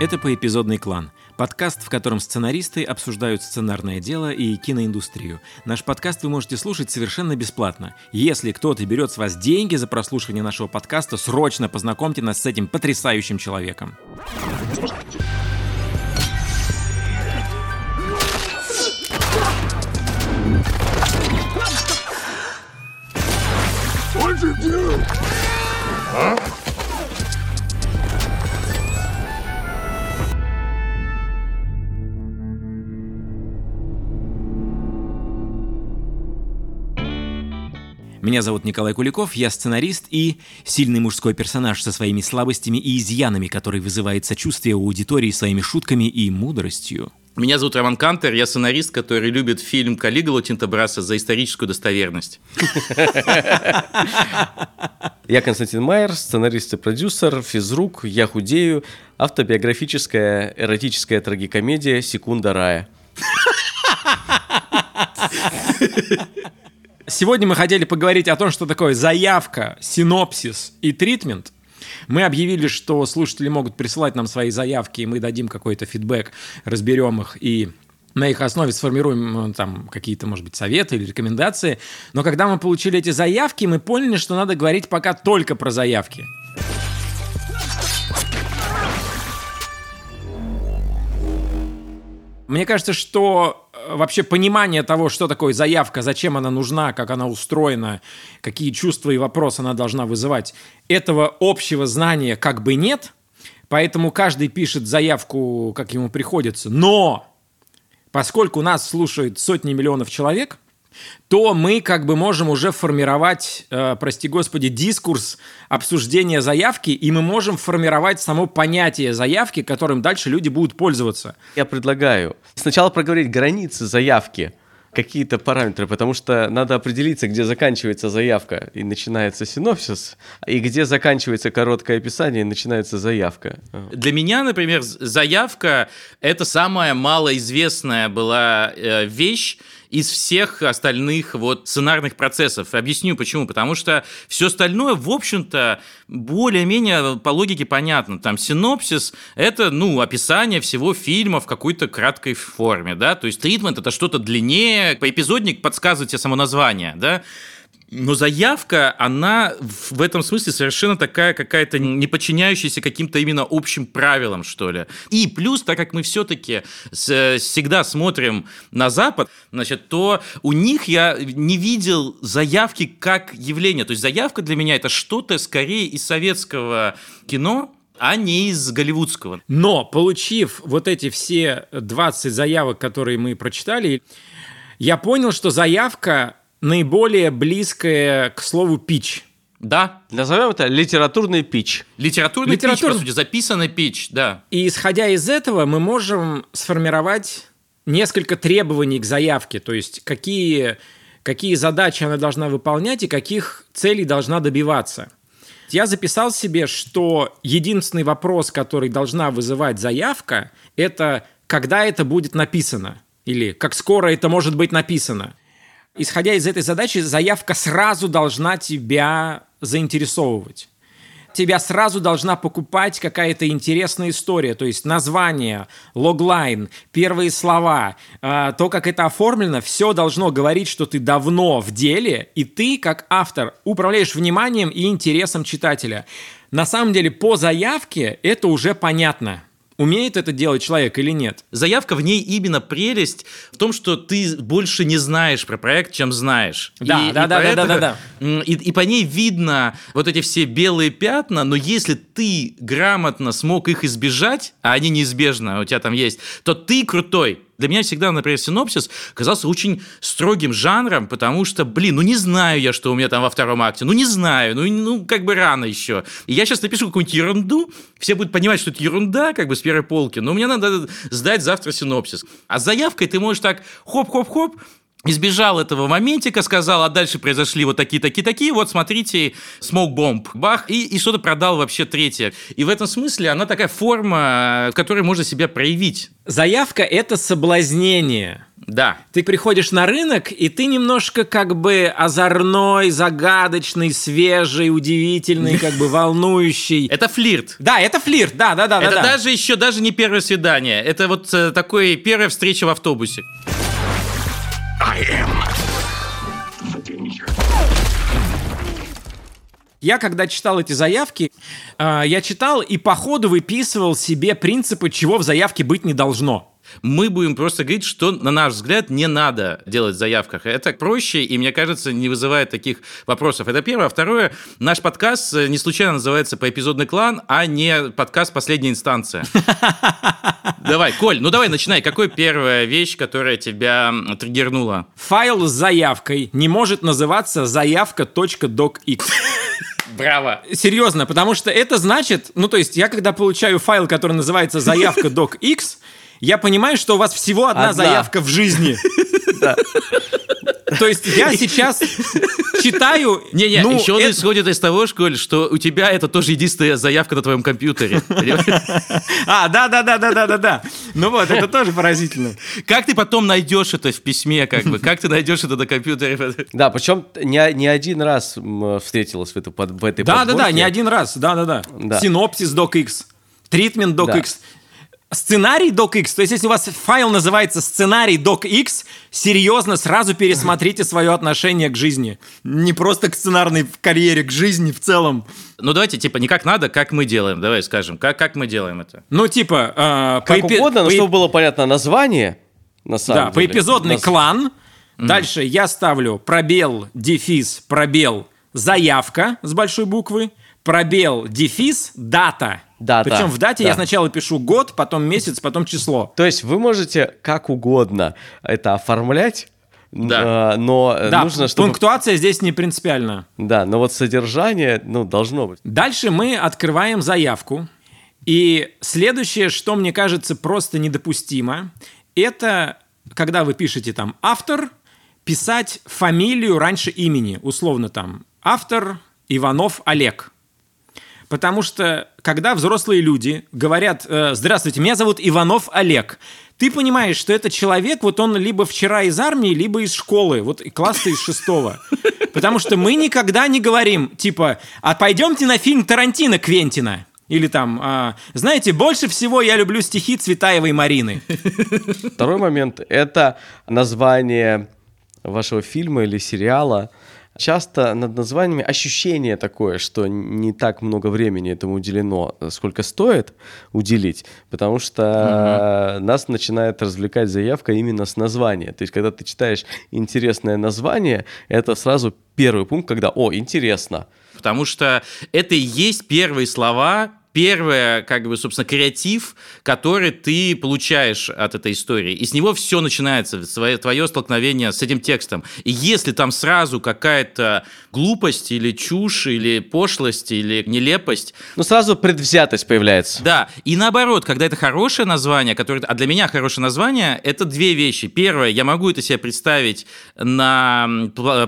Это «Поэпизодный клан» – подкаст, в котором сценаристы обсуждают сценарное дело и киноиндустрию. Наш подкаст вы можете слушать совершенно бесплатно. Если кто-то берет с вас деньги за прослушивание нашего подкаста, срочно познакомьте нас с этим потрясающим человеком. What'd you do? Huh? Меня зовут Николай Куликов, я сценарист и сильный мужской персонаж со своими слабостями и изъянами, который вызывает сочувствие у аудитории своими шутками и мудростью. Меня зовут Роман Кантер, я сценарист, который любит фильм «Каллигалу» Тинтобраса за историческую достоверность. Я Константин Майер, сценарист и продюсер, физрук, я худею, автобиографическая эротическая трагикомедия «Секунда рая». Сегодня мы хотели поговорить о том, что такое заявка, синопсис и тритмент. Мы объявили, что слушатели могут присылать нам свои заявки, и мы дадим какой-то фидбэк, разберем их и на их основе сформируем там какие-то, может быть, советы или рекомендации. Но когда мы получили эти заявки, мы поняли, что надо говорить пока только про заявки. Мне кажется, что э, вообще понимание того, что такое заявка, зачем она нужна, как она устроена, какие чувства и вопросы она должна вызывать, этого общего знания как бы нет, поэтому каждый пишет заявку, как ему приходится. Но поскольку нас слушают сотни миллионов человек – то мы как бы можем уже формировать, э, прости господи, дискурс обсуждения заявки, и мы можем формировать само понятие заявки, которым дальше люди будут пользоваться. Я предлагаю сначала проговорить границы заявки, какие-то параметры, потому что надо определиться, где заканчивается заявка и начинается синопсис, и где заканчивается короткое описание и начинается заявка. Для меня, например, заявка — это самая малоизвестная была э, вещь, из всех остальных вот сценарных процессов. Объясню почему. Потому что все остальное, в общем-то, более-менее по логике понятно. Там синопсис — это, ну, описание всего фильма в какой-то краткой форме, да, то есть тритмент — это что-то длиннее, по эпизодник подсказывает тебе само название, да, но заявка, она в этом смысле совершенно такая какая-то не подчиняющаяся каким-то именно общим правилам, что ли. И плюс, так как мы все-таки всегда смотрим на Запад, значит, то у них я не видел заявки как явление. То есть заявка для меня это что-то скорее из советского кино, а не из голливудского. Но, получив вот эти все 20 заявок, которые мы прочитали, я понял, что заявка наиболее близкое к слову пич. Да. Назовем это литературный пич. Литературный Литератур... пич, по сути, записанный пич, да. И исходя из этого мы можем сформировать несколько требований к заявке, то есть какие, какие задачи она должна выполнять и каких целей должна добиваться. Я записал себе, что единственный вопрос, который должна вызывать заявка, это когда это будет написано или как скоро это может быть написано исходя из этой задачи, заявка сразу должна тебя заинтересовывать. Тебя сразу должна покупать какая-то интересная история, то есть название, логлайн, первые слова, э, то, как это оформлено, все должно говорить, что ты давно в деле, и ты, как автор, управляешь вниманием и интересом читателя. На самом деле, по заявке это уже понятно – Умеет это делать человек или нет? Заявка в ней именно прелесть в том, что ты больше не знаешь про проект, чем знаешь. Да, и, да, и да, да, да, да, да. И, и по ней видно вот эти все белые пятна, но если ты грамотно смог их избежать, а они неизбежно у тебя там есть, то ты крутой. Для меня всегда, например, синопсис казался очень строгим жанром, потому что, блин, ну не знаю я, что у меня там во втором акте, ну не знаю, ну, ну как бы рано еще. И я сейчас напишу какую-нибудь ерунду, все будут понимать, что это ерунда, как бы с первой полки, но мне надо сдать завтра синопсис. А с заявкой ты можешь так хоп-хоп-хоп, избежал этого моментика, сказал, а дальше произошли вот такие-такие-такие, вот смотрите, Smoke Bomb, бах, и, и что-то продал вообще третье. И в этом смысле она такая форма, в которой можно себя проявить. Заявка – это соблазнение. Да. Ты приходишь на рынок, и ты немножко как бы озорной, загадочный, свежий, удивительный, как бы волнующий. Это флирт. Да, это флирт, да, да, да. Это да, да. даже еще даже не первое свидание. Это вот э, такой первая встреча в автобусе. I. Я когда читал эти заявки, э, я читал и по ходу выписывал себе принципы, чего в заявке быть не должно. Мы будем просто говорить, что, на наш взгляд, не надо делать в заявках. Это проще, и, мне кажется, не вызывает таких вопросов. Это первое. А второе, наш подкаст э, не случайно называется «Поэпизодный клан», а не подкаст «Последняя инстанция». Давай, Коль, ну давай, начинай. Какой первая вещь, которая тебя триггернула? Файл с заявкой не может называться заявка.docx. Браво! Серьезно, потому что это значит, ну то есть я когда получаю файл, который называется заявка docx, я понимаю, что у вас всего одна, Одна. заявка в жизни. То есть я сейчас читаю... Не-не, ну, еще он это- исходит из того, что у тебя это тоже единственная заявка на твоем компьютере. А, да-да-да-да-да-да. Ну вот, это тоже поразительно. Как ты потом найдешь это в письме, как бы? Как ты найдешь это на компьютере? Да, причем не, не один раз встретилась в, эту, под- в этой Да-да-да, не один раз, да-да-да. Да. Синопсис docx, тритмент docx. Сценарий docx, то есть если у вас файл называется сценарий docx, серьезно, сразу пересмотрите свое отношение к жизни. Не просто к сценарной карьере, к жизни в целом. Ну давайте, типа, не как надо, как мы делаем. Давай скажем, как, как мы делаем это. Ну, типа... э, Как по эпи- угодно, но по чтобы было понятно название, на самом Да, деле. поэпизодный Нас- клан. Дальше я ставлю пробел, дефис, пробел, заявка с большой буквы, пробел, дефис, дата. Дата, Причем в дате да. я сначала пишу год, потом месяц, потом число. То есть вы можете как угодно это оформлять, Да. э, но Да, нужно, чтобы... пунктуация здесь не принципиальна. Да, но вот содержание, ну, должно быть. Дальше мы открываем заявку. И следующее, что мне кажется просто недопустимо, это когда вы пишете там автор, писать фамилию раньше имени, условно там автор Иванов Олег. Потому что когда взрослые люди говорят э, «Здравствуйте, меня зовут Иванов Олег», ты понимаешь, что это человек, вот он либо вчера из армии, либо из школы, вот класса из шестого. Потому что мы никогда не говорим, типа, а пойдемте на фильм Тарантино Квентина. Или там, а, знаете, больше всего я люблю стихи Цветаевой Марины. Второй момент – это название вашего фильма или сериала. Часто над названиями ощущение такое, что не так много времени этому уделено, сколько стоит уделить, потому что нас начинает развлекать заявка именно с названия. То есть, когда ты читаешь интересное название, это сразу первый пункт, когда «О, интересно». Потому что это и есть первые слова, первое, как бы, собственно, креатив, который ты получаешь от этой истории. И с него все начинается, твое столкновение с этим текстом. И если там сразу какая-то глупость или чушь, или пошлость, или нелепость, Ну, сразу предвзятость появляется. да, и наоборот, когда это хорошее название, которое, а для меня хорошее название, это две вещи. Первое, я могу это себе представить на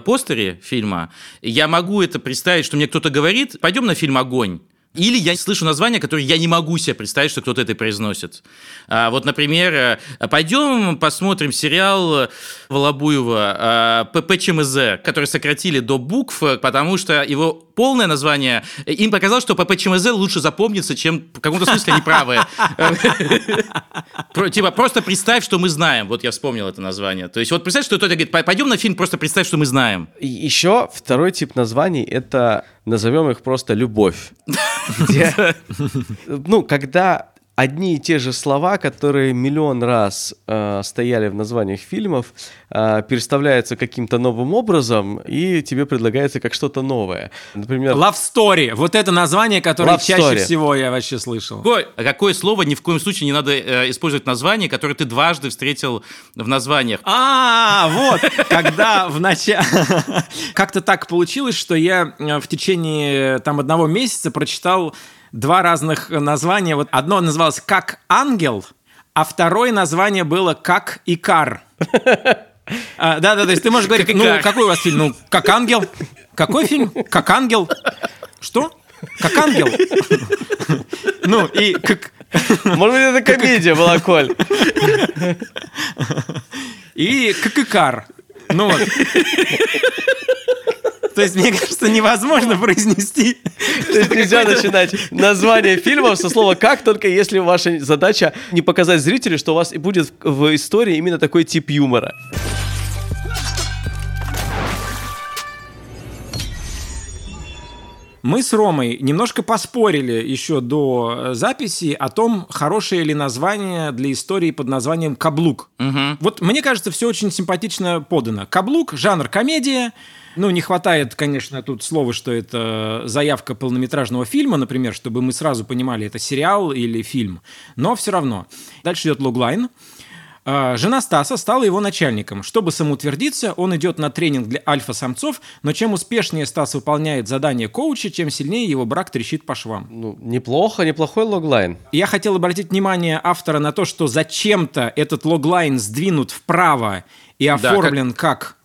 постере фильма, я могу это представить, что мне кто-то говорит, пойдем на фильм «Огонь». Или я слышу название, которое я не могу себе представить, что кто-то это произносит. А, вот, например, э, пойдем посмотрим сериал Волобуева э, ППЧМЗ, который сократили до букв, э, потому что его полное название, э, им показалось, что ППЧМЗ лучше запомнится, чем в каком-то смысле они правы. Про- Типа, просто представь, что мы знаем. Вот я вспомнил это название. То есть, вот представь, что кто-то говорит, пойдем на фильм, просто представь, что мы знаем. Еще второй тип названий это назовем их просто любовь. Ну, когда одни и те же слова, которые миллион раз э, стояли в названиях фильмов, э, переставляются каким-то новым образом, и тебе предлагается как что-то новое. Например, Love Story. Вот это название, которое Love чаще Story. всего я вообще слышал. Какое, а какое слово ни в коем случае не надо э, использовать название, которое ты дважды встретил в названиях? А, вот, когда в начале... Как-то так получилось, что я э, в течение там одного месяца прочитал два разных названия. Вот одно называлось «Как ангел», а второе название было «Как Икар». А, да, да, то есть ты можешь говорить, ну, Икар. какой у вас фильм? Ну, как ангел. Какой фильм? Как ангел. Что? Как ангел. Ну, и как... Может быть, это комедия была, Коль? И как Икар. Ну вот. То есть, мне кажется, невозможно произнести. То есть нельзя начинать название фильмов со слова «как», только если ваша задача не показать зрителю, что у вас и будет в истории именно такой тип юмора. Мы с Ромой немножко поспорили еще до э, записи о том, хорошее ли название для истории под названием «Каблук». Вот мне кажется, все очень симпатично подано. «Каблук» — жанр комедия. Ну, не хватает, конечно, тут слова, что это заявка полнометражного фильма, например, чтобы мы сразу понимали, это сериал или фильм. Но все равно. Дальше идет логлайн. А, Жена Стаса стала его начальником. Чтобы самоутвердиться, он идет на тренинг для альфа-самцов, но чем успешнее Стас выполняет задание коуча, тем сильнее его брак трещит по швам. Ну, неплохо, неплохой логлайн. Я хотел обратить внимание автора на то, что зачем-то этот логлайн сдвинут вправо и оформлен как, Как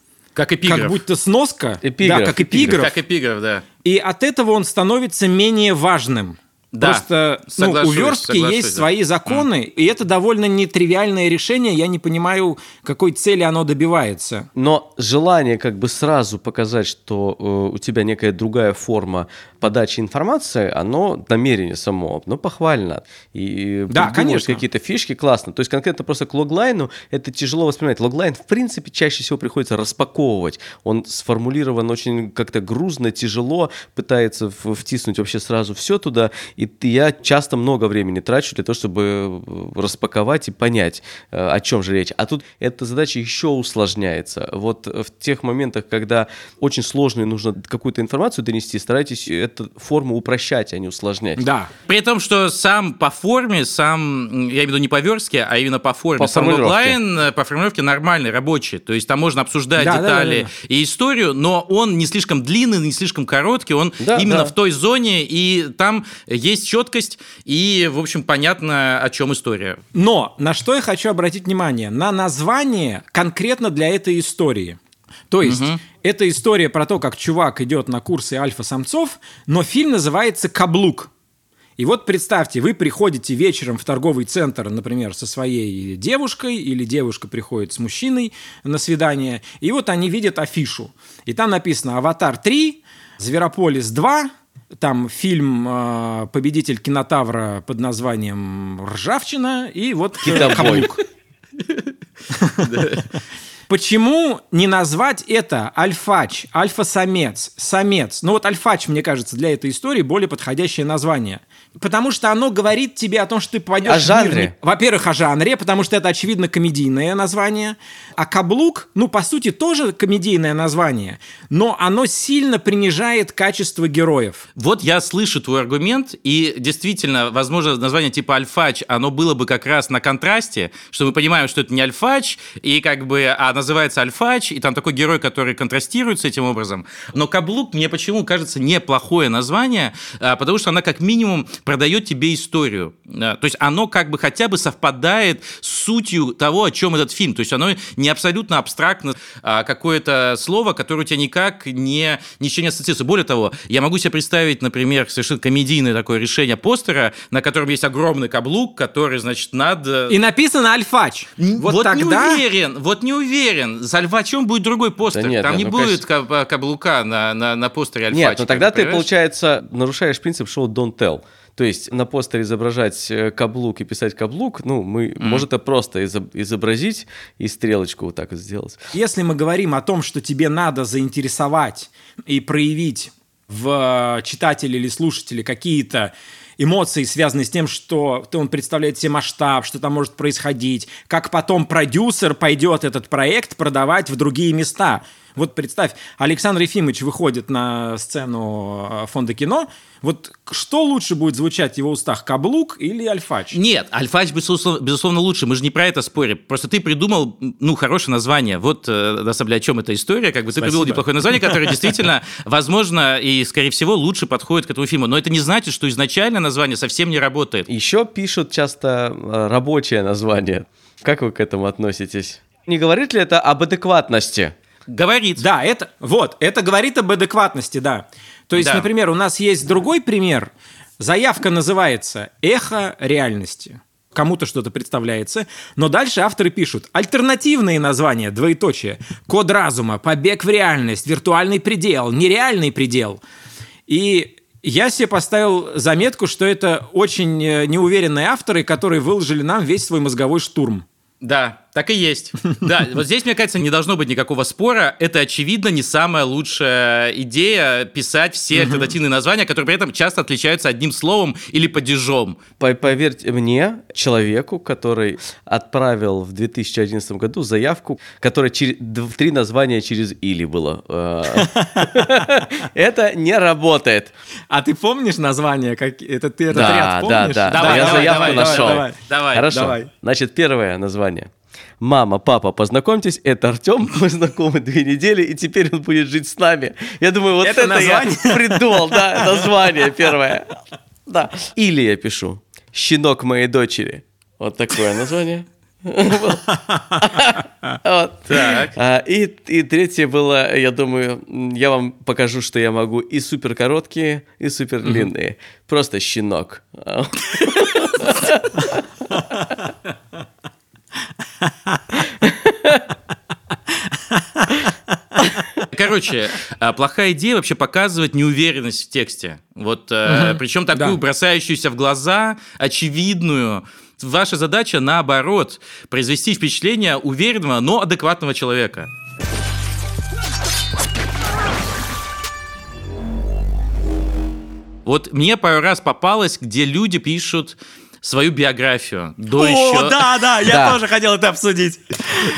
эпиграф. как будто сноска, Эпиграф, да, как эпиграф, Как эпиграф, да. и от этого он становится менее важным. Да, Просто ну, у верстки соглашусь, есть да. свои законы, и это довольно нетривиальное решение. Я не понимаю, какой цели оно добивается. Но желание как бы сразу показать, что э, у тебя некая другая форма подачи информации, оно намерение само, но похвально. И Да, конечно. какие-то фишки, классно. То есть конкретно просто к логлайну это тяжело воспринимать. Логлайн, в принципе, чаще всего приходится распаковывать. Он сформулирован очень как-то грузно, тяжело, пытается втиснуть вообще сразу все туда. И я часто много времени трачу для того, чтобы э, распаковать и понять, э, о чем же речь. А тут эта задача еще усложняется. Вот в тех моментах, когда очень сложно и нужно какую-то информацию донести, старайтесь эту форму упрощать, а не усложнять. Да. При том, что сам по форме, сам, я имею в виду не по верстке, а именно по форме, По сам логлайн э, по формулировке нормальный, рабочий. То есть там можно обсуждать Да, да, детали да, да. и историю, но он не слишком длинный, не слишком короткий, он Да, именно да. в той зоне, и там есть четкость, и, в общем, понятно, о чем история. Но на что я хочу обратить внимание? На название конкретно для этой истории. То есть, это история про то, как чувак идет на курсы альфа-самцов, но фильм называется «Каблук». И вот представьте, вы приходите вечером в торговый центр, например, со своей девушкой, или девушка приходит с мужчиной на свидание, и вот они видят афишу. И там написано «Аватар 3», «Зверополис 2», там фильм э, «Победитель кинотавра» под названием «Ржавчина», и вот Китобой. Почему не назвать это альфач, альфа-самец, самец? Ну вот альфач, мне кажется, для этой истории более подходящее название. Потому что оно говорит тебе о том, что ты попадешь О в мир жанре. не- Во-первых, о жанре, потому что это, очевидно, комедийное название. А каблук, ну, по сути, тоже комедийное название, но оно сильно принижает качество героев. Вот я слышу твой аргумент, и действительно, возможно, название типа альфач, оно было бы как раз на контрасте, что мы понимаем, что это не альфач, и как бы, а называется альфач, и там такой герой, который контрастирует с этим образом. Но каблук мне почему кажется неплохое название, а, потому что она как минимум продает тебе историю. То есть оно как бы хотя бы совпадает с сутью того, о чем этот фильм. То есть оно не абсолютно абстрактно а, какое-то слово, которое у тебя никак не, ничего не ассоциируется. Более того, я могу себе представить, например, совершенно комедийное такое решение постера, на котором есть огромный каблук, который, значит, над... э, И написано альфач. Вот, вот тогда... не уверен, вот не уверен. С Альфачом будет другой постер. Да нет, Там нет, не ну, будет каб- каблука на, на, на постере Альфача. Нет, но тогда ты, понимаешь? получается, нарушаешь принцип шоу «Don't tell». То есть на постере изображать э, каблук и писать каблук, ну, мы, может, это просто изоб- изобразить и стрелочку вот так вот сделать. Если мы говорим о том, что тебе надо заинтересовать и проявить в э, читателе или слушателе какие-то эмоции, связанные с тем, что он представляет себе масштаб, что там может происходить, как потом продюсер пойдет этот проект продавать в другие места. Вот представь, Александр Ефимович выходит на сцену э, фонда кино, вот что лучше будет звучать в его устах, каблук или альфач? Нет, Альфач, безусловно, безусловно, лучше. Мы же не про это спорим. Просто ты придумал, ну, хорошее название. Вот, э, на самом деле, о чем эта история. Как бы ты придумал неплохое название, которое действительно, возможно, и, скорее всего, лучше подходит к этому фильму. Но это не значит, что изначально название совсем не работает. Еще пишут часто э, рабочее название. Как вы к этому относитесь? Не говорит ли это об адекватности? Говорит. Да, это вот, это говорит об адекватности, да. То есть, Да. например, у нас есть другой пример. Заявка называется «Эхо реальности». Кому-то что-то представляется, но дальше авторы пишут альтернативные названия, двоеточие, код разума, побег в реальность, виртуальный предел, нереальный предел. И я себе поставил заметку, что это очень э, неуверенные авторы, которые выложили нам весь свой мозговой штурм. Да, так и есть. Да, вот здесь, мне кажется, не должно быть никакого спора. Это, очевидно, не самая лучшая идея писать все альтернативные названия, которые при этом часто отличаются одним словом или падежом. По- Поверьте мне, человеку, который отправил в 2011 году заявку, которая через три названия через или было. Э, Это не работает. А ты помнишь название? Как... Это ты этот Да, ряд да, помнишь? да. Давай, Я давай, заявку нашел. давай. Давай. Хорошо. Значит, первое название. Мама, папа, познакомьтесь, это Артем, мы знакомы две недели, и теперь он будет жить с нами. Я думаю, вот Это это, название? я придумал, да, название первое. Да. Или я пишу «Щенок моей дочери». Вот такое название. А, И, третье было, я думаю, я вам покажу, что я могу и супер короткие, и супер длинные. Просто щенок. Короче, а, плохая идея вообще показывать неуверенность в тексте. Вот, причем такую Да. бросающуюся в глаза, очевидную. Ваша задача, наоборот, произвести впечатление уверенного, но адекватного человека. Вот мне пару раз попалось, где люди пишут свою биографию до О, еще... да, да, я Да. тоже хотел это обсудить.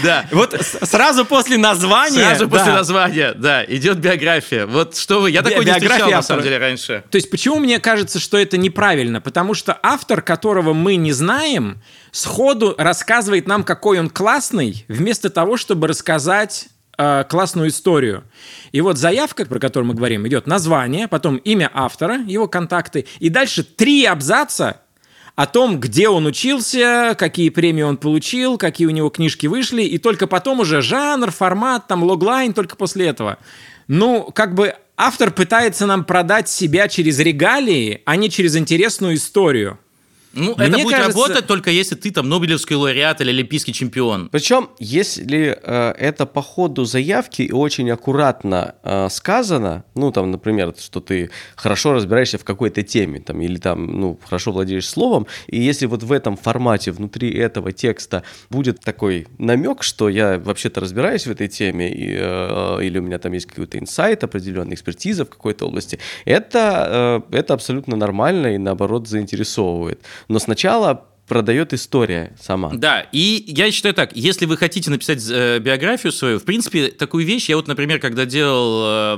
Да. Вот сразу после названия... Сразу после названия, да, идет биография. Вот что вы, я такой не встречал на самом деле раньше. То есть почему мне кажется, что это неправильно? Потому что автор, которого мы не знаем, сходу рассказывает нам, какой он классный, вместо того, чтобы рассказать э, классную историю. И вот заявка, про которую мы говорим, идет название, потом имя автора, его контакты, и дальше три абзаца о том, где он учился, какие премии он получил, какие у него книжки вышли, и только потом уже жанр, формат, там, логлайн, только после этого. Ну, как бы автор пытается нам продать себя через регалии, а не через интересную историю. Ну, Мне это будет кажется- работать только если ты там Нобелевский лауреат или олимпийский чемпион. Причем, если э, это по ходу заявки и очень аккуратно э, сказано, ну, там, например, что ты хорошо разбираешься в какой-то теме, там, или там, ну, хорошо владеешь словом, и если вот в этом формате, внутри этого текста будет такой намек, что я вообще-то разбираюсь в этой теме, и, э, или у меня там есть какой-то инсайт, определенная экспертиза в какой-то области, это, э, это абсолютно нормально и, наоборот, заинтересовывает. Но сначала продает история сама. Да, и я считаю так, если вы хотите написать э, биографию свою, в принципе, такую вещь, я вот, например, когда делал, э,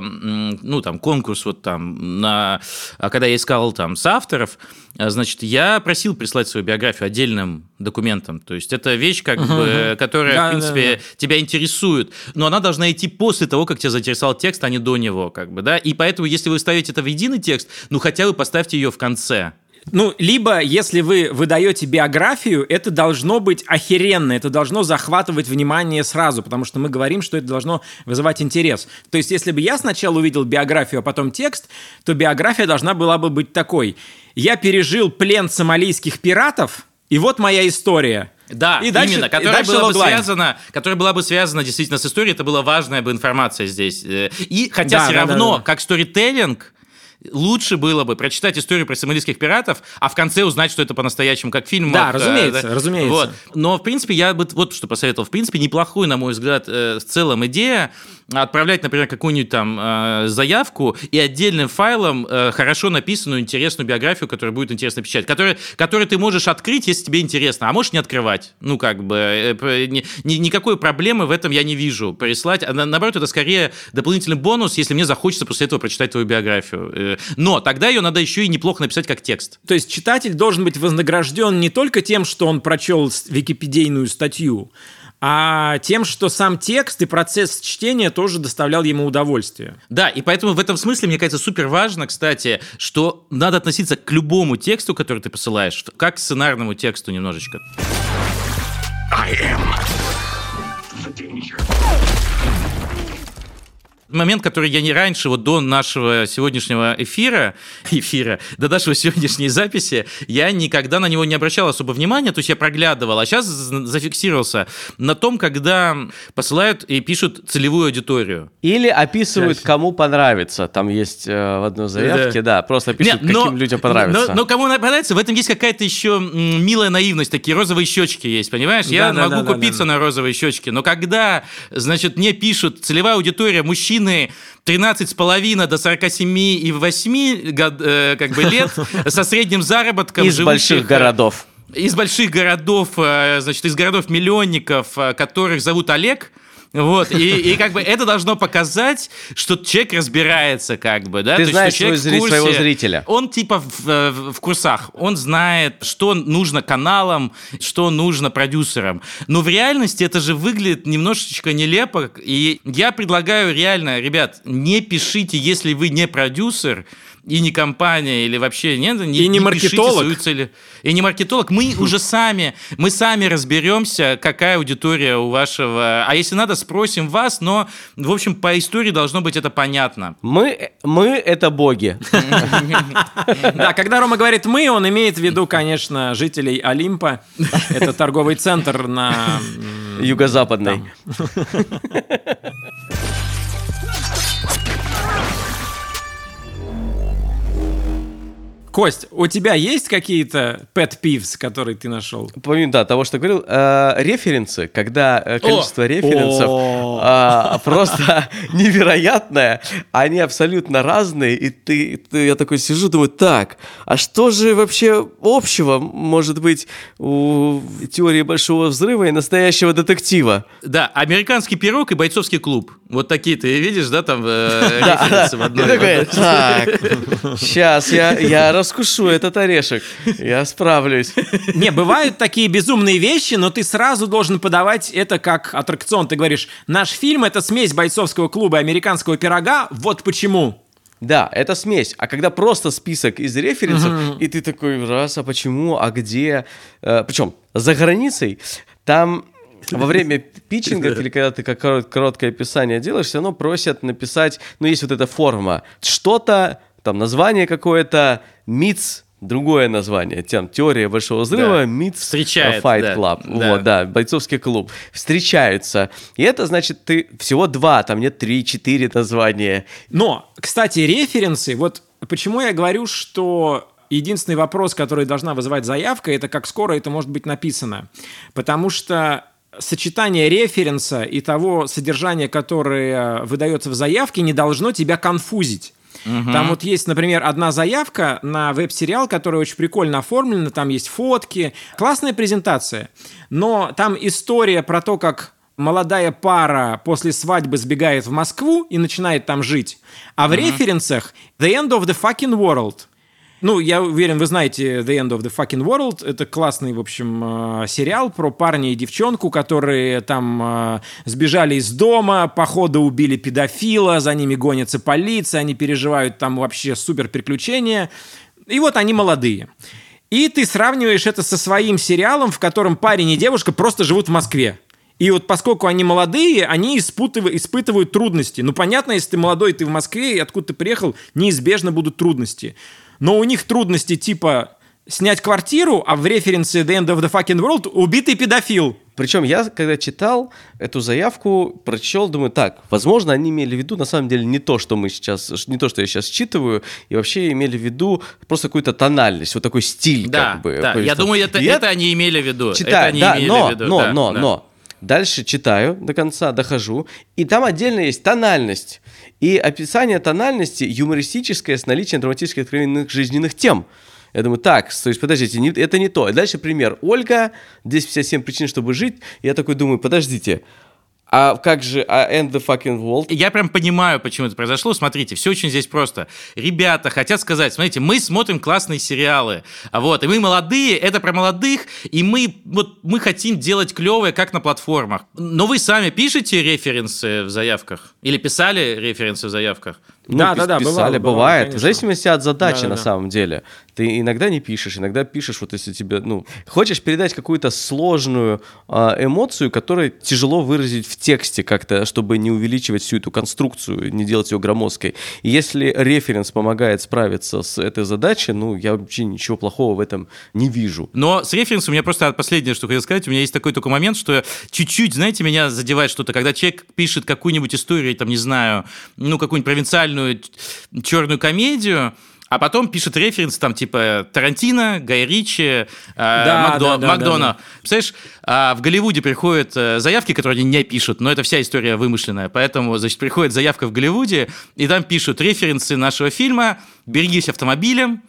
ну, там, конкурс вот там, на, а когда я искал там авторов, значит, я просил прислать свою биографию отдельным документом, то есть это вещь, как бы, которая, Да, в принципе, да, тебя интересует, но она должна идти после того, как тебя заинтересовал текст, а не до него, как бы, да, и поэтому, если вы ставите это в единый текст, ну, хотя бы поставьте ее в конце, Ну, либо, если вы выдаете биографию, это должно быть охеренно, это должно захватывать внимание сразу, потому что мы говорим, что это должно вызывать интерес. То есть, если бы я сначала увидел биографию, а потом текст, то биография должна была бы быть такой. Я пережил плен сомалийских пиратов, и вот моя история. Да, И дальше- именно, и которая дальше была бы связана, которая была бы связана действительно с историей, это была важная бы информация здесь. Э, И хотя Да, все да, да, равно, да. как сторителлинг, лучше было бы прочитать историю про сомалийских пиратов, а в конце узнать, что это по-настоящему, как фильм. Да, разумеется, разумеется. Вот. Но, в принципе, я бы вот что посоветовал. В принципе, неплохую, на мой взгляд, э, в целом идея отправлять, например, какую-нибудь там э, заявку и отдельным файлом э, хорошо написанную, интересную биографию, которая будет интересно печатать, которую, которую ты можешь открыть, если тебе интересно, а можешь не открывать. Ну, как бы, э, ни- ни- никакой проблемы в этом я не вижу. Прислать, а на- наоборот, это скорее дополнительный бонус, если мне захочется после этого прочитать твою биографию. Э, Но тогда ее надо еще и неплохо написать как текст. То есть читатель должен быть вознагражден не только тем, что он прочел википедийную статью, а тем, что сам текст и процесс чтения тоже доставлял ему удовольствие. Да, и поэтому в этом смысле, мне кажется, супер важно, кстати, что надо относиться к любому тексту, который ты посылаешь, как к сценарному тексту немножечко. I am the danger. Момент, который я не раньше, вот до нашего сегодняшнего эфира, эфира, до нашего сегодняшней записи, я никогда на него не обращал особо внимания, то есть я проглядывал, а сейчас зафиксировался на том, когда посылают и пишут целевую аудиторию. Или описывают, кому понравится. Там есть э, в одной заявке, да, просто пишут, Нет, но- каким людям понравится. Но, но кому понравится, в этом есть какая-то еще милая наивность, такие розовые щечки есть, понимаешь? Я Да, да, могу да, да, купиться да. на розовые щечки, но когда, значит, мне пишут целевая аудитория мужчины 13,5 до 47 и 8 год- э, как бы лет со средним заработком Из больших э, городов. из больших городов, э, значит, из городов-миллионников, которых зовут Олег, вот, и, и как бы это должно показать, что человек разбирается, как бы, да? Ты То есть, знаешь что человек свой в курсе. своего зрителя. Он типа в, э, в курсах, он знает, что нужно каналам, что нужно продюсерам. Но в реальности это же выглядит немножечко нелепо, и я предлагаю реально, ребят, не пишите, если вы не продюсер, и не компания, или вообще нет, не, И не пишите маркетолог. свою цель. И не маркетолог. Мы уже сами, мы сами разберемся, какая аудитория у вашего... А если надо, спросим вас, но, в общем, по истории должно быть это понятно. Мы, мы это боги. Да, когда Рома говорит «мы», он имеет в виду, конечно, жителей Олимпа. Это торговый центр на... м, Кость, у тебя есть какие-то pet peeves, которые ты нашел? Помимо да, того, что говорил, э, референсы, когда э, количество референсов О. а, просто невероятное, они абсолютно разные, и ты, ты- я такой сижу, думаю, так, а что же вообще общего может быть у теории большого взрыва и настоящего детектива? Да, американский пирог и бойцовский клуб. Вот такие ты видишь, да, там э, референсы в одной. такой, так, сейчас я, я раскушу этот орешек, я справлюсь. Не, бывают такие безумные вещи, но ты сразу должен подавать это как аттракцион. Ты говоришь, наш фильм — это смесь бойцовского клуба и американского пирога, вот почему. Да, это смесь. А когда просто список из референсов, и ты такой, раз, а почему, а где? причем за границей, там во время питчинга, или когда ты как корот- короткое описание делаешь, все равно просят написать, ну, есть вот эта форма, что-то, там, название какое-то, МИЦ, другое название, там, теория большого взрыва, Да. МИЦ, Встречает, Fight да, Club, да. вот, да, бойцовский клуб, встречаются, и это значит, ты всего два, там нет три-четыре названия, Но, кстати, референсы, вот почему я говорю, что единственный вопрос, который должна вызывать заявка, это как скоро это может быть написано. Потому что сочетание референса и того содержания, которое выдается в заявке, не должно тебя конфузить. Там вот есть, например, одна заявка на веб-сериал, который очень прикольно оформлена, там есть фотки, классная презентация, но там история про то, как молодая пара после свадьбы сбегает в Москву и начинает там жить, а в референсах The End of the Fucking World. Ну, я уверен, вы знаете The End of the Fucking World. Это классный, в общем, э, сериал про парня и девчонку, которые там э, сбежали из дома, походу убили педофила, за ними гонится полиция, они переживают там вообще супер приключения. И вот они молодые. И ты сравниваешь это со своим сериалом, в котором парень и девушка просто живут в Москве. И вот поскольку они молодые, они испытыв- испытывают трудности. Ну, понятно, если ты молодой, ты в Москве, и откуда ты приехал, неизбежно будут трудности. Но у них трудности типа снять квартиру, а в референсе The End of the Fucking World убитый педофил. Причем я, когда читал эту заявку, прочел, думаю, так, возможно, они имели в виду, на самом деле, не то, что мы сейчас, не то, что я сейчас читываю, и вообще имели в виду просто какую-то тональность, вот такой стиль, Да, как бы. да. Я думаю, это, И я это они имели в виду. это читаю, они да, имели но, в виду. но, да, но, да. но. Дальше читаю до конца, дохожу, и там отдельно есть тональность. И описание тональности юмористическое с наличием драматических откровенных жизненных тем. Я думаю, так, то есть, подождите, не- это не то. И дальше пример. Ольга, 257 причин, чтобы жить. Я такой думаю, подождите, а как же, а end the fucking world? Я прям понимаю, почему это произошло. Смотрите, все очень здесь просто. Ребята хотят сказать, смотрите, мы смотрим классные сериалы, а вот, и мы молодые, это про молодых, и мы вот мы хотим делать клевое, как на платформах. Но вы сами пишете референсы в заявках? Или писали референсы в заявках? Ну, Да, пис- да, да, писали, бывало, бывает. конечно. В зависимости от задачи, Да, да, на да. самом деле. Ты иногда не пишешь, иногда пишешь, вот если тебе, ну, хочешь передать какую-то сложную а, эмоцию, которую тяжело выразить в тексте как-то, чтобы не увеличивать всю эту конструкцию, не делать ее громоздкой. И если референс помогает справиться с этой задачей, ну, я вообще ничего плохого в этом не вижу. Но с референсом у меня просто последнее, что хотел сказать. У меня есть такой только момент, что чуть-чуть, знаете, меня задевает что-то, когда человек пишет какую-нибудь историю, там, не знаю, ну, какую-нибудь провинциальную черную комедию, а потом пишет референс, там, типа, Тарантино, Гай Ричи, э, Да, Макдо- да, да, Макдона. да, Представляешь, а, в Голливуде приходят э, заявки, которые они не пишут, но это вся история вымышленная. Поэтому, значит, приходит заявка в Голливуде, и там пишут референсы нашего фильма «Берегись автомобилем»,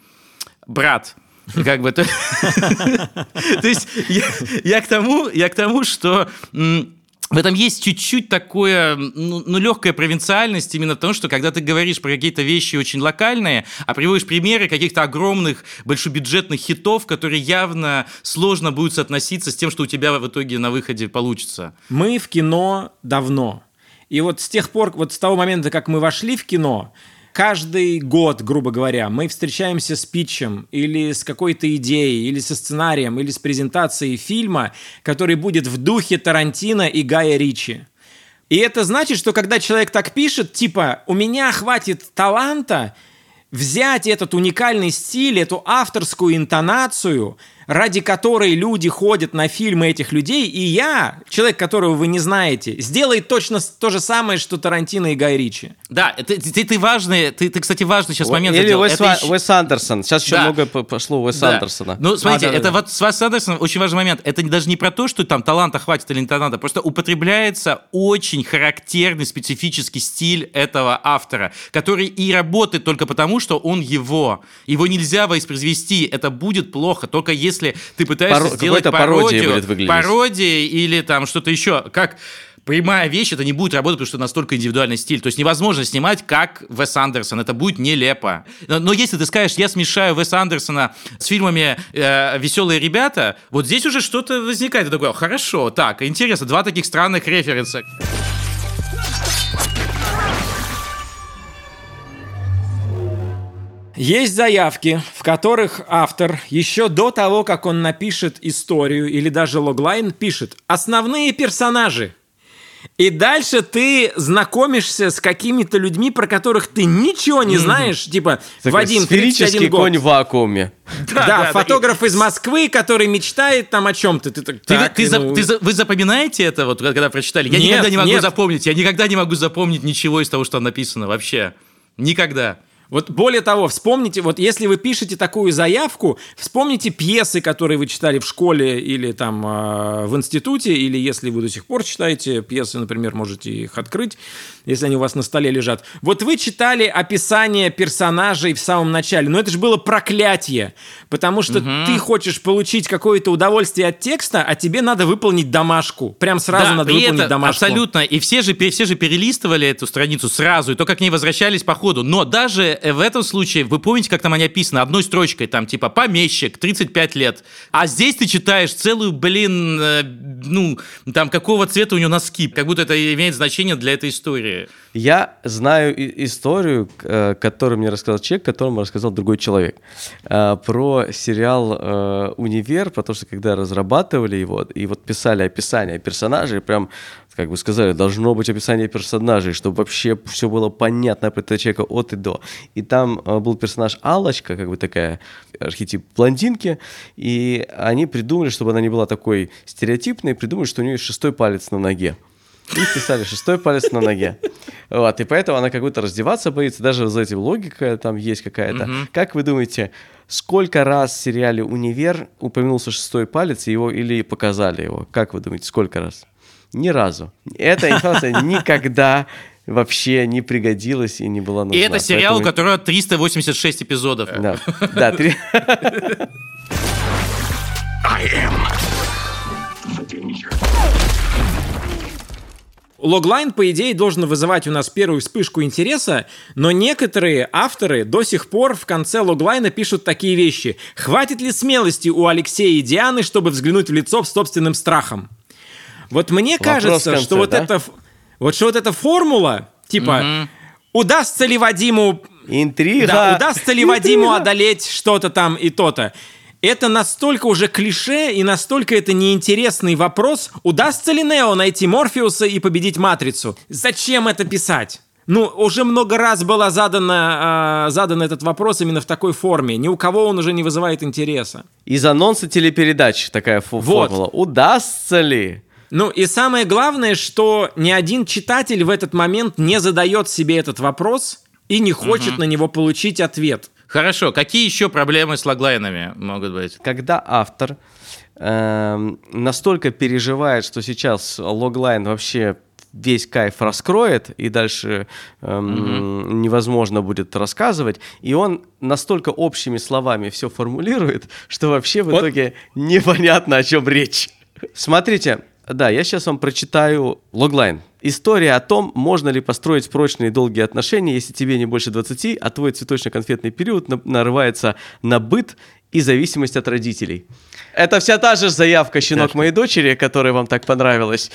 «Брат». Как бы то, то есть я, к тому, я к тому, что в этом есть чуть-чуть такое, ну, ну, легкая провинциальность именно в том, что когда ты говоришь про какие-то вещи очень локальные, а приводишь примеры каких-то огромных большебюджетных хитов, которые явно сложно будут соотноситься с тем, что у тебя в итоге на выходе получится. Мы в кино давно. И вот с тех пор, вот с того момента, как мы вошли в кино, каждый год, грубо говоря, мы встречаемся с питчем или с какой-то идеей, или со сценарием, или с презентацией фильма, который будет в духе Тарантино и Гая Ричи. И это значит, что когда человек так пишет, типа, у меня хватит таланта взять этот уникальный стиль, эту авторскую интонацию, ради которой люди ходят на фильмы этих людей, и я, человек, которого вы не знаете, сделает точно то же самое, что Тарантино и Гай Ричи. Да, ты, ты, ты важный, ты, ты, кстати, важный сейчас момент Или. Уэс, Это еще- Уэс Андерсон. Сейчас еще Да. много пошло Уэса Да. Андерсона. Ну, смотрите, А, да, это да. вот с Вас Андерсоном очень важный момент. Это даже не про то, что там таланта хватит или не таланта, просто употребляется очень характерный специфический стиль этого автора, который и работает только потому, что он его. Его нельзя воспроизвести, это будет плохо, только если ты пытаешься Паро- сделать пародию, выглядеть. пародией или там что-то еще. Как прямая вещь, это не будет работать, потому что настолько индивидуальный стиль. То есть невозможно снимать, как Вес Андерсон. Это будет нелепо. Но, но если ты скажешь, я смешаю Веса Андерсона с фильмами э, «Веселые ребята», вот здесь уже что-то возникает. Ты такой, хорошо, так, интересно, два таких странных референса. Есть заявки, в которых автор еще до того, как он напишет историю или даже логлайн, пишет основные персонажи. И дальше ты знакомишься с какими-то людьми, про которых ты ничего не знаешь. Типа, Такой Вадим, сферический 31 год. конь в вакууме. Да, да, фотограф из Москвы, который мечтает там о чем-то. Ты, так, Ты, так, ты за- ну, ты за- вы запоминаете это, вот когда прочитали? Я Нет, никогда не могу нет. запомнить. Я никогда не могу запомнить ничего из того, что там написано вообще. Никогда. Вот более того, вспомните, вот если вы пишете такую заявку, вспомните пьесы, которые вы читали в школе или там э, в институте, или если вы до сих пор читаете пьесы, например, можете их открыть, если они у вас на столе лежат. Вот вы читали описание персонажей в самом начале, но это же было проклятие, потому что ты хочешь получить какое-то удовольствие от текста, а тебе надо выполнить домашку. Прям сразу Да, надо выполнить этом домашку. Абсолютно. И все же, все же перелистывали эту страницу сразу, и только к ней возвращались по ходу. Но даже в этом случае, вы помните, как там они описаны? Одной строчкой, там, типа, помещик, 35 лет. А здесь ты читаешь целую, блин, э, ну, там, какого цвета у него носки. Как будто это имеет значение для этой истории. Я знаю историю, э, которую мне рассказал человек, которому рассказал другой человек. Э, Про сериал э, «Универ», потому что когда разрабатывали его, и вот писали описание персонажей, прям, как бы сказали, должно быть описание персонажей, чтобы вообще все было понятно про этого человека от и до. И там э, был персонаж Алочка, как бы такая архетип блондинки, и они придумали, чтобы она не была такой стереотипной, придумали, что у нее есть шестой палец на ноге. И писали шестой палец на ноге. Вот, и поэтому она как будто раздеваться боится, даже за этим логика там есть какая-то. Как вы думаете, сколько раз в сериале «Универ» упомянулся шестой палец, его или показали его? Как вы думаете, сколько раз? Ни разу. Эта информация никогда вообще не пригодилась и не была нужна. И это сериал, у Поэтому- которого 386 эпизодов. Да, да, три-. Логлайн, по идее, должен вызывать у нас первую вспышку интереса, но некоторые авторы до сих пор в конце логлайна пишут такие вещи. Хватит ли смелости у Алексея и Дианы, чтобы взглянуть в лицо с собственным страхом? Вот мне Вопрос кажется, конце, что вот да? это... Вот что вот эта формула, типа, Удастся ли Вадиму Интрига. Да, удастся ли Вадиму Интрига. одолеть что-то там и то-то? Это настолько уже клише и настолько это неинтересный вопрос, удастся ли Нео найти Морфеуса и победить Матрицу? Зачем это писать? Ну, уже много раз был задано, задан этот вопрос именно в такой форме. Ни у кого он уже не вызывает интереса. Из анонса телепередач такая фу- Вот. формула. Удастся ли? Ну и самое главное, что ни один читатель в этот момент не задает себе этот вопрос и не хочет на него получить ответ. Хорошо, какие еще проблемы с логлайнами могут быть? Когда автор эм, настолько переживает, что сейчас логлайн вообще весь кайф раскроет, и дальше эм, невозможно будет рассказывать, и он настолько общими словами все формулирует, что вообще в Вот. итоге непонятно, о чем речь. Смотрите, да, я сейчас вам прочитаю логлайн. История о том, можно ли построить прочные и долгие отношения, если тебе не больше 20, а твой цветочно-конфетный период на- нарывается на быт и зависимость от родителей. Это вся та же заявка «Щенок моей дочери», которая вам так понравилась.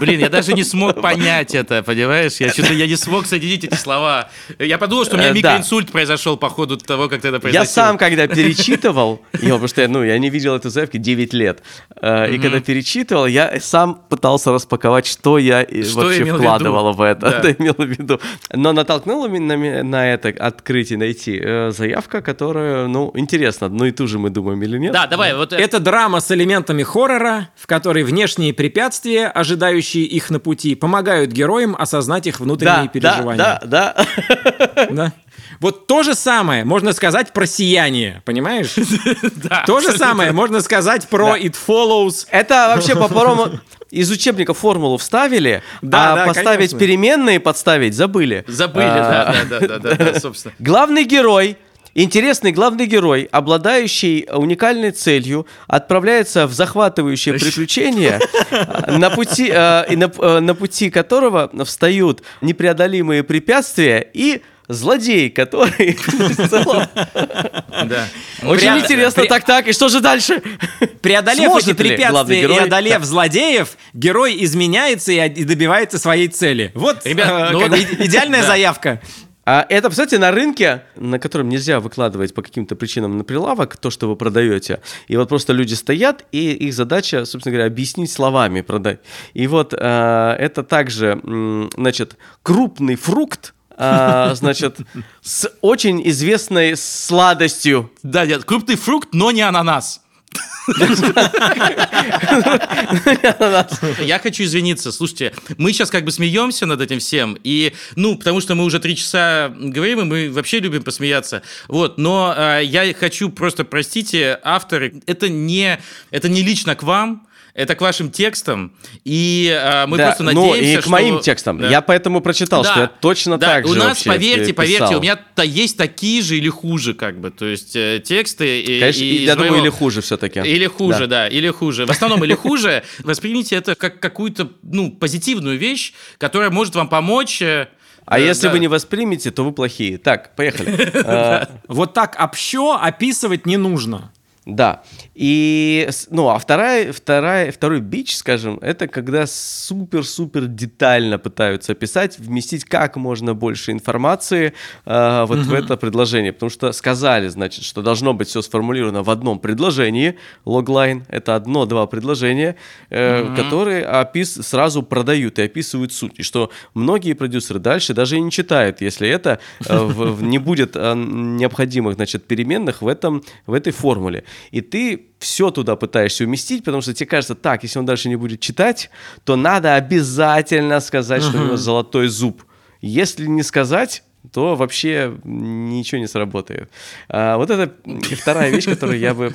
Блин, я даже не смог понять это, понимаешь? Я что-то я не смог соединить эти слова. Я подумал, что у меня Э, микроинсульт произошел по ходу того, как ты это Я произносил. сам, когда перечитывал, его, потому что я, ну, я не видел эту заявку 9 лет, э, и когда перечитывал, я сам пытался распаковать, что я э, вообще вкладывал в это, Да. имел в виду. Но натолкнуло меня на, это открытие найти заявка, которая, ну, интересно, одну и ту же мы думаем или нет. Да, давай, вот это. Это драма с элементами хоррора, в которой внешние препятствия, ожидающие их на пути, помогают героям осознать их внутренние да, да, переживания. да, да. Да. Вот то же самое можно сказать про сияние, понимаешь? Да, То же самое можно сказать про It Follows. Это вообще по-моему из учебника формулу вставили, Да, а да, поставить конечно. переменные подставить забыли. Забыли, А, да, да, да, да, да, да, собственно. Главный герой, интересный главный герой, обладающий уникальной целью, отправляется в захватывающее приключение, на пути, э, и на, э, на пути которого встают непреодолимые препятствия и злодей, который в целом Да. очень интересно. Так, так, и что же дальше? Преодолев Сможет эти препятствия и герой? одолев злодеев, герой изменяется и, и добивается своей цели. Вот Ребят, э, ну как и- идеальная Да. заявка. А это, кстати, на рынке, на котором нельзя выкладывать по каким-то причинам на прилавок то, что вы продаете. И вот просто люди стоят, и их задача, собственно говоря, объяснить словами продать. И вот э, это также, значит, крупный фрукт, а, значит, с очень известной сладостью. Да, нет, крупный фрукт, но не ананас. Я хочу извиниться. Слушайте, мы сейчас как бы смеемся над этим всем, и, ну, потому что мы уже три часа говорим, и мы вообще любим посмеяться. Вот, но э, я хочу просто, простите, авторы, это не, это не лично к вам, это к вашим текстам, и э, мы Да, просто ну, надеемся, и к что- моим текстам. Да. Я поэтому прочитал, Да, что я точно да, так у же нас, вообще поверьте, писал. поверьте, у меня-то есть такие же или хуже, как бы, то есть э, тексты. И, Конечно, и я думаю, моего- или хуже все-таки. Или хуже, да. или хуже. В основном или хуже. Воспримите это как какую-то, ну, позитивную вещь, которая может вам помочь. э, А э, если да. вы не воспримете, то вы плохие. Так, поехали. А, Вот так общо описывать не нужно. Да. И, ну, а вторая, вторая, второй бич, скажем, это когда супер-супер детально пытаются описать, вместить как можно больше информации э, вот в это предложение. Потому что сказали, значит, что должно быть все сформулировано в одном предложении. Логлайн — это одно-два предложения, э, которые опис сразу продают и описывают суть. И что многие продюсеры дальше даже и не читают, если это э, в- не будет э, необходимых, значит, переменных в, этом, в этой формуле. И ты все туда пытаешься уместить, потому что тебе кажется, так, если он дальше не будет читать, то надо обязательно сказать, что у него золотой зуб. Если не сказать, то вообще ничего не сработает. А, вот это вторая вещь, которую я бы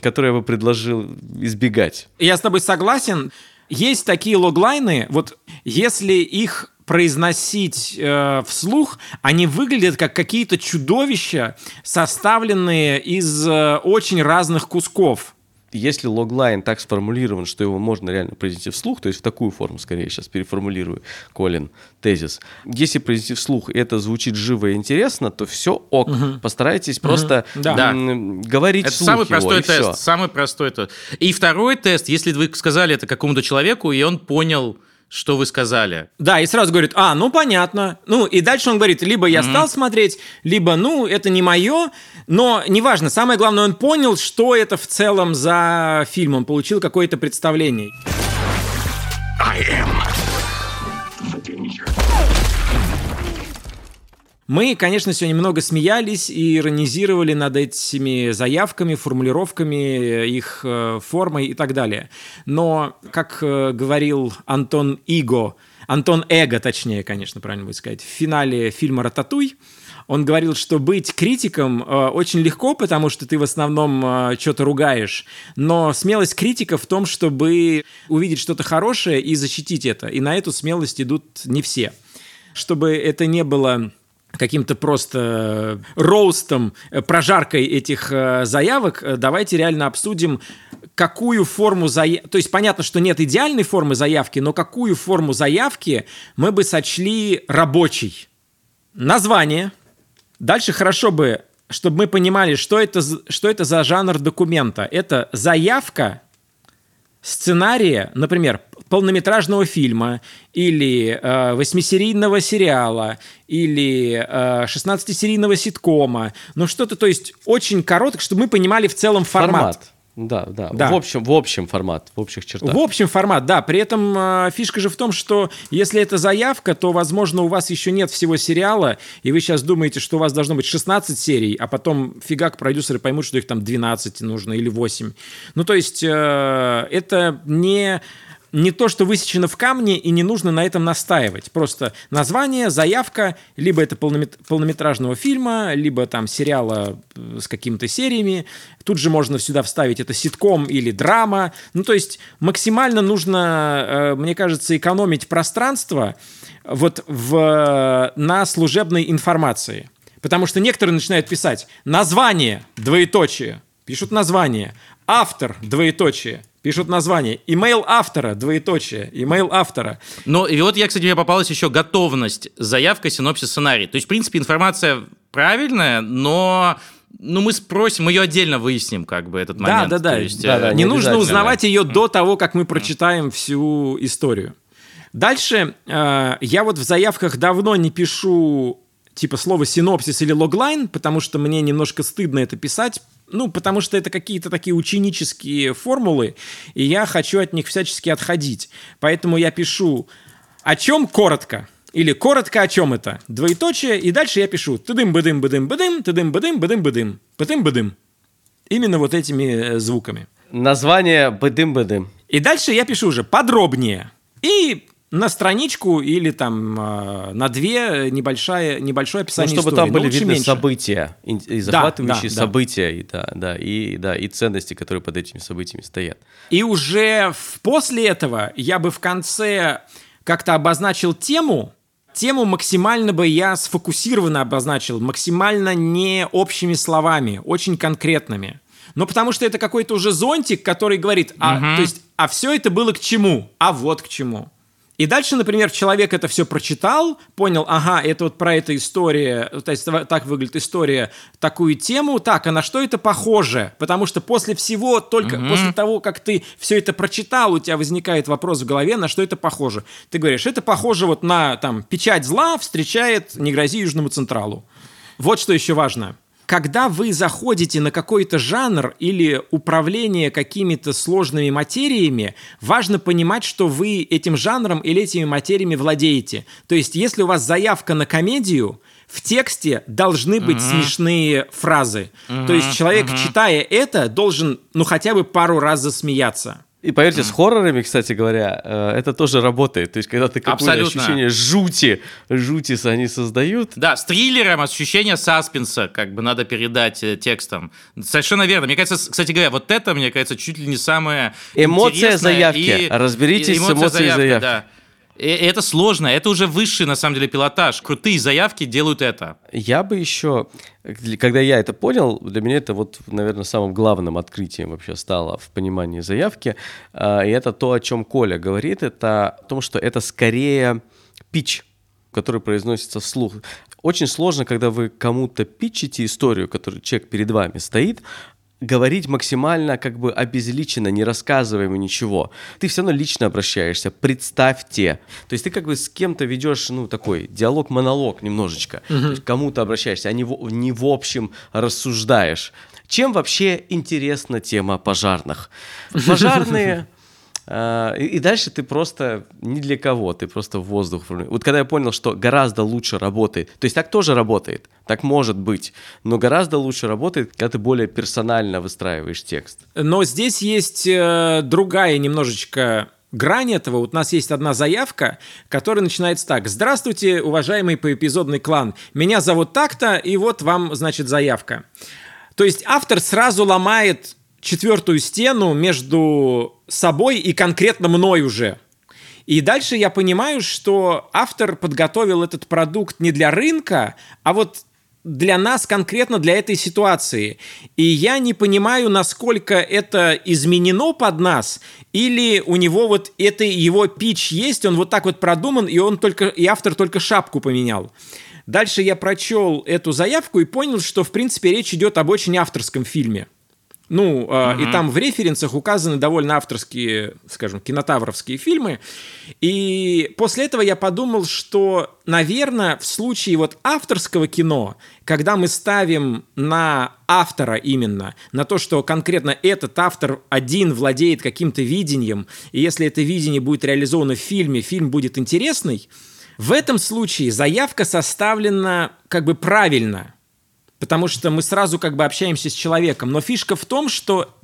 которую я бы предложил избегать. Я с тобой согласен. Есть такие логлайны, вот если их произносить э, вслух, они выглядят как какие-то чудовища, составленные из э, очень разных кусков. Если логлайн так сформулирован, что его можно реально произнести вслух, то есть в такую форму, скорее, сейчас переформулирую, Колин, тезис. Если произнести вслух, и это звучит живо и интересно, то все ок. Постарайтесь просто Да. м, говорить Это вслух самый его, простой тест. Самый простой тест. И второй тест, если вы сказали это какому-то человеку, и он понял что вы сказали. Да, и сразу говорит, а, ну понятно. Ну, и дальше он говорит, либо я стал смотреть, либо, ну, это не мое, но неважно. Самое главное, он понял, что это в целом за фильм. Он получил какое-то представление. I am the danger. Мы, конечно, сегодня много смеялись и иронизировали над этими заявками, формулировками, их э, формой и так далее. Но, как э, говорил Антон Иго, Антон Эго, точнее, конечно, правильно будет сказать, в финале фильма «Рататуй», он говорил, что быть критиком э, очень легко, потому что ты в основном э, что-то ругаешь. Но смелость критика в том, чтобы увидеть что-то хорошее и защитить это. И на эту смелость идут не все. Чтобы это не было каким-то просто роустом, э, прожаркой этих э, заявок, э, давайте реально обсудим, какую форму заявки... То есть понятно, что нет идеальной формы заявки, но какую форму заявки мы бы сочли рабочей. Название. Дальше хорошо бы, чтобы мы понимали, что это, что это за жанр документа. Это заявка сценария, например, полнометражного фильма или э, восьмисерийного сериала или э, 16-серийного ситкома. Ну, что-то, то есть, очень короткое, чтобы мы понимали в целом формат. Да, да, Да. В общем, в общем формат, в общих чертах. В общем, формат, да. При этом э, фишка же в том, что если это заявка, то, возможно, у вас еще нет всего сериала, и вы сейчас думаете, что у вас должно быть 16 серий, а потом фигак продюсеры поймут, что их там 12 нужно или 8. Ну, то есть, э, это не не то, что высечено в камне, и не нужно на этом настаивать. Просто название, заявка, либо это полномет- полнометражного фильма, либо там сериала э, с какими-то сериями. Тут же можно сюда вставить это ситком или драма. Ну, то есть максимально нужно, э, мне кажется, экономить пространство вот в, на служебной информации. Потому что некоторые начинают писать название, двоеточие, пишут название, автор, двоеточие, пишут название, имейл автора, двоеточие, имейл автора. Ну, и вот я, кстати, мне попалась еще готовность, заявка, синопсис, сценарий. То есть, в принципе, информация правильная, но ну, мы спросим, мы ее отдельно выясним, как бы, этот момент. Да, да, да. То есть, Да, да, э, не не нужно узнавать ее до того, как мы прочитаем всю историю. Дальше э, я вот в заявках давно не пишу типа слово синопсис или логлайн, потому что мне немножко стыдно это писать. Ну, потому что это какие-то такие ученические формулы, и я хочу от них всячески отходить. Поэтому я пишу о чем коротко. Или коротко о чем это? Двоеточие, и дальше я пишу тыдым быдым быдым быдым тыдым быдым быдым быдым быдым быдым Именно вот этими э, звуками. Название быдым-быдым. И дальше я пишу уже подробнее. И на страничку или там э, на две небольшое, небольшое Ну, описание чтобы истории. там были видны меньше. события, и, и захватывающие да, да. события, и, да, да, и, да, и ценности, которые под этими событиями стоят. И уже в- после этого я бы в конце как-то обозначил тему. Тему максимально бы я сфокусированно обозначил, максимально не общими словами, очень конкретными. Но потому что это какой-то уже зонтик, который говорит, а, то есть, а все это было к чему? А вот к чему. И дальше, например, человек это все прочитал, понял, ага, это вот про эту историю, то есть так выглядит история, такую тему, так, а на что это похоже? Потому что после всего, только после того, как ты все это прочитал, у тебя возникает вопрос в голове, на что это похоже. Ты говоришь, это похоже вот на, там, печать зла встречает «Не грози Южному Централу». Вот что еще важно. Когда вы заходите на какой-то жанр или управление какими-то сложными материями, важно понимать, что вы этим жанром или этими материями владеете. То есть, если у вас заявка на комедию, в тексте должны быть смешные фразы. То есть, человек, читая это, должен, ну, хотя бы пару раз засмеяться. И поверьте, с хоррорами, кстати говоря, э, это тоже работает. То есть, когда ты какое-то ощущение жути, жути они создают, Да, с триллером ощущение саспенса как бы надо передать э, текстом. Совершенно верно. Мне кажется, с- кстати говоря, вот это, мне кажется, чуть ли не самое Эмоция заявки. и- Разберитесь и- с эмоция эмоцией заявки. Да. И это сложно, это уже высший, на самом деле, пилотаж. Крутые заявки делают это. Я бы еще, когда я это понял, для меня это вот, наверное, самым главным открытием вообще стало в понимании заявки. А, И это то, о чем Коля говорит, это о том, что это скорее пич, который произносится вслух. Очень сложно, когда вы кому-то питчите историю, которую человек перед вами стоит, говорить максимально как бы обезличенно, не рассказывая ему ничего. Ты все равно лично обращаешься, представьте. То есть ты как бы с кем-то ведешь, ну, такой диалог-монолог немножечко. К кому-то обращаешься, а не в, не в общем рассуждаешь. Чем вообще интересна тема пожарных? Пожарные... а, И дальше ты просто ни для кого, ты просто в воздух. Вот когда я понял, что гораздо лучше работает, то есть так тоже работает, так может быть, но гораздо лучше работает, когда ты более персонально выстраиваешь текст. Но здесь есть э, другая немножечко грань этого. Вот у нас есть одна заявка, которая начинается так. Здравствуйте, уважаемый поэпизодный клан. Меня зовут так-то, и вот вам, значит, заявка. То есть автор сразу ломает четвертую стену между собой и конкретно мной уже. И дальше я понимаю, что автор подготовил этот продукт не для рынка, а вот для нас конкретно для этой ситуации. И я не понимаю, насколько это изменено под нас, или у него вот это его пич есть, он вот так вот продуман, и он только, и автор только шапку поменял. Дальше я прочел эту заявку и понял, что в принципе речь идет об очень авторском фильме. Ну, э, и там в референсах указаны довольно авторские, скажем, кинотавровские фильмы. И после этого я подумал, что, наверное, в случае вот авторского кино, когда мы ставим на автора именно, на то, что конкретно этот автор один владеет каким-то видением, и если это видение будет реализовано в фильме, фильм будет интересный, в этом случае заявка составлена как бы правильно – потому что мы сразу как бы общаемся с человеком. Но фишка в том, что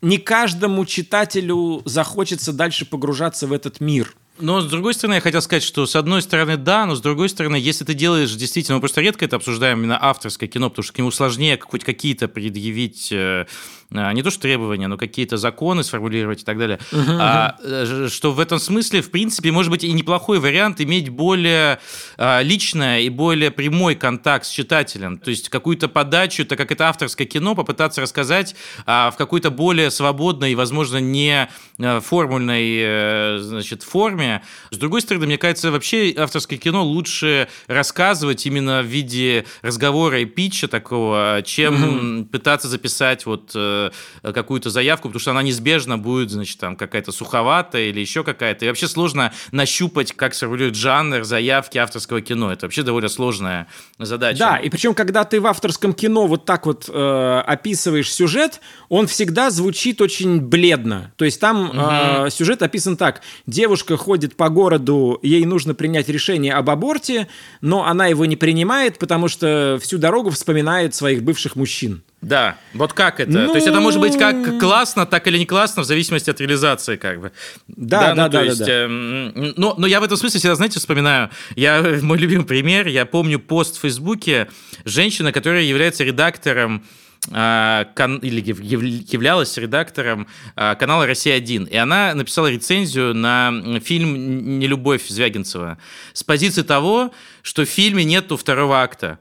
не каждому читателю захочется дальше погружаться в этот мир. Но, с другой стороны, я хотел сказать, что с одной стороны, да, но с другой стороны, если ты делаешь действительно, мы просто редко это обсуждаем, именно авторское кино, потому что к нему сложнее хоть какие-то предъявить э, не то что требования, но какие-то законы сформулировать и так далее. А, э, что в этом смысле, в принципе, может быть и неплохой вариант иметь более а, личное и более прямой контакт с читателем. То есть какую-то подачу, так как это авторское кино, попытаться рассказать а, в какой-то более свободной и, возможно, не э, формульной э, значит, форме. С другой стороны, мне кажется, вообще авторское кино лучше рассказывать именно в виде разговора и питча такого, чем пытаться записать вот э, какую-то заявку, потому что она неизбежно будет, значит, там какая-то суховатая или еще какая-то. И вообще сложно нащупать, как сформулирует жанр заявки авторского кино. Это вообще довольно сложная задача. Да, и причем, когда ты в авторском кино вот так вот э, описываешь сюжет, он всегда звучит очень бледно. То есть там э, сюжет описан так. Девушка ходит по городу, ей нужно принять решение об аборте, но она его не принимает, потому что всю дорогу вспоминает своих бывших мужчин. Да, вот как это? То есть это может быть как классно, так или не классно, в зависимости от реализации, как бы. Да, ну, да, то да, есть, да, да. эм, но, но я в этом смысле всегда, знаете, вспоминаю, я, мой любимый пример, я помню пост в Фейсбуке женщины, которая является редактором а, кан- или яв- яв- являлась редактором а, канала «Россия-1». И она написала рецензию на фильм «Нелюбовь» Звягинцева с позиции того, что в фильме нету второго акта.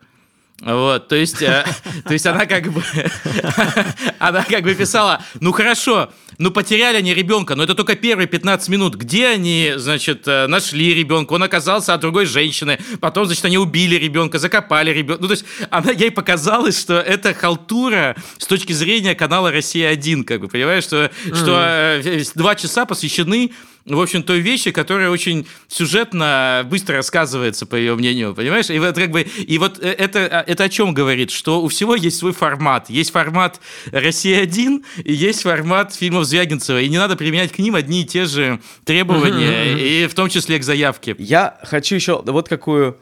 Вот, то есть, э, то есть она как бы, она как бы писала, ну хорошо, ну потеряли они ребенка, но это только первые 15 минут. Где они, значит, э, нашли ребенка? Он оказался от другой женщины. Потом, значит, они убили ребенка, закопали ребенка. Ну, то есть, она, ей показалось, что это халтура с точки зрения канала «Россия-1», как бы, понимаешь, что, что э, два часа посвящены в общем, той вещи, которая очень сюжетно быстро рассказывается, по ее мнению, понимаешь? И вот как бы, и вот э, это, это о чем говорит? Что у всего есть свой формат. Есть формат «Россия-1» и есть формат фильмов Звягинцева. И не надо применять к ним одни и те же требования, и в том числе к заявке. Я хочу еще вот какую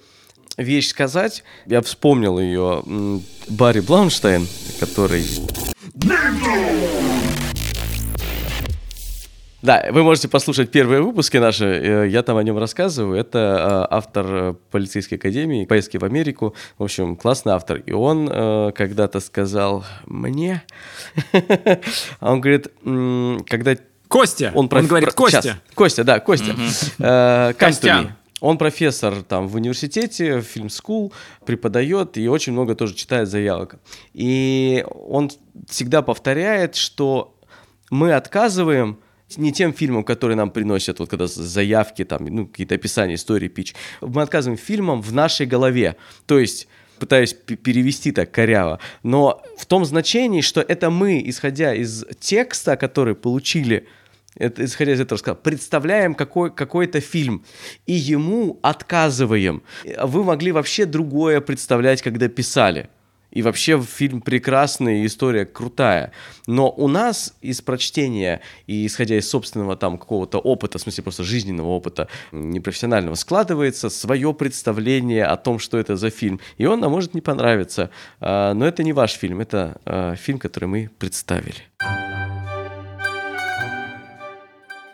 вещь сказать. Я вспомнил ее. Барри Блаунштейн, который... Да, вы можете послушать первые выпуски наши, э, я там о нем рассказываю. Это э, автор э, полицейской академии, поездки в Америку. В общем, классный автор. И он когда-то сказал мне, а он говорит, когда Костя, он, проф- говорит, про- Костя. щас. Костя, да, Костя. To Костян. Он профессор там в университете, в фильм-скул, преподает и очень много тоже читает заявок. И он всегда повторяет, что мы отказываем не тем фильмам, которые нам приносят, вот когда заявки, там, ну, какие-то описания, истории, пич. Мы отказываем фильмам в нашей голове. То есть пытаюсь перевести так коряво, но в том значении, что это мы, исходя из текста, который получили это, исходя из этого сказал, представляем какой, какой-то фильм и ему отказываем. Вы могли вообще другое представлять, когда писали. И вообще фильм прекрасный, история крутая. Но у нас из прочтения и исходя из собственного там какого-то опыта, в смысле просто жизненного опыта, непрофессионального, складывается свое представление о том, что это за фильм. И он нам может не понравиться. А, но это не ваш фильм, это а, фильм, который мы представили.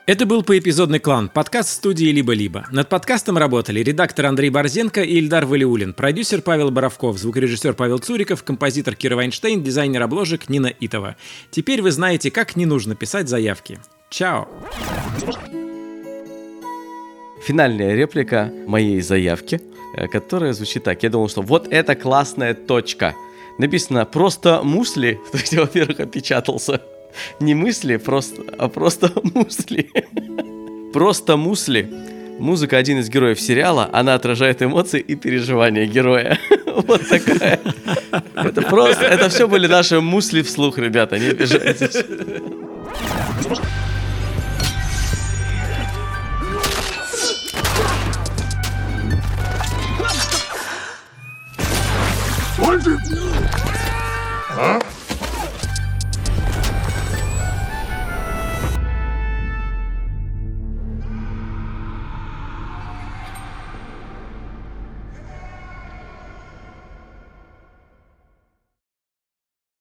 Это был поэпизодный клан, подкаст студии «Либо-либо». Над подкастом работали редактор Андрей Борзенко и Ильдар Валиулин, продюсер Павел Боровков, звукорежиссер Павел Цуриков, композитор Кира Вайнштейн, дизайнер обложек Нина Итова. Теперь вы знаете, как не нужно писать заявки. Чао! Финальная реплика моей заявки, э, которая звучит так. Я думал, что вот это классная точка. Написано «просто мусли», то есть, во-первых, опечатался – не мысли, просто, а просто мусли. Просто мусли. Музыка один из героев сериала, она отражает эмоции и переживания героя. Вот такая. Это просто, это все были наши мусли вслух, ребята, не обижайтесь. Huh?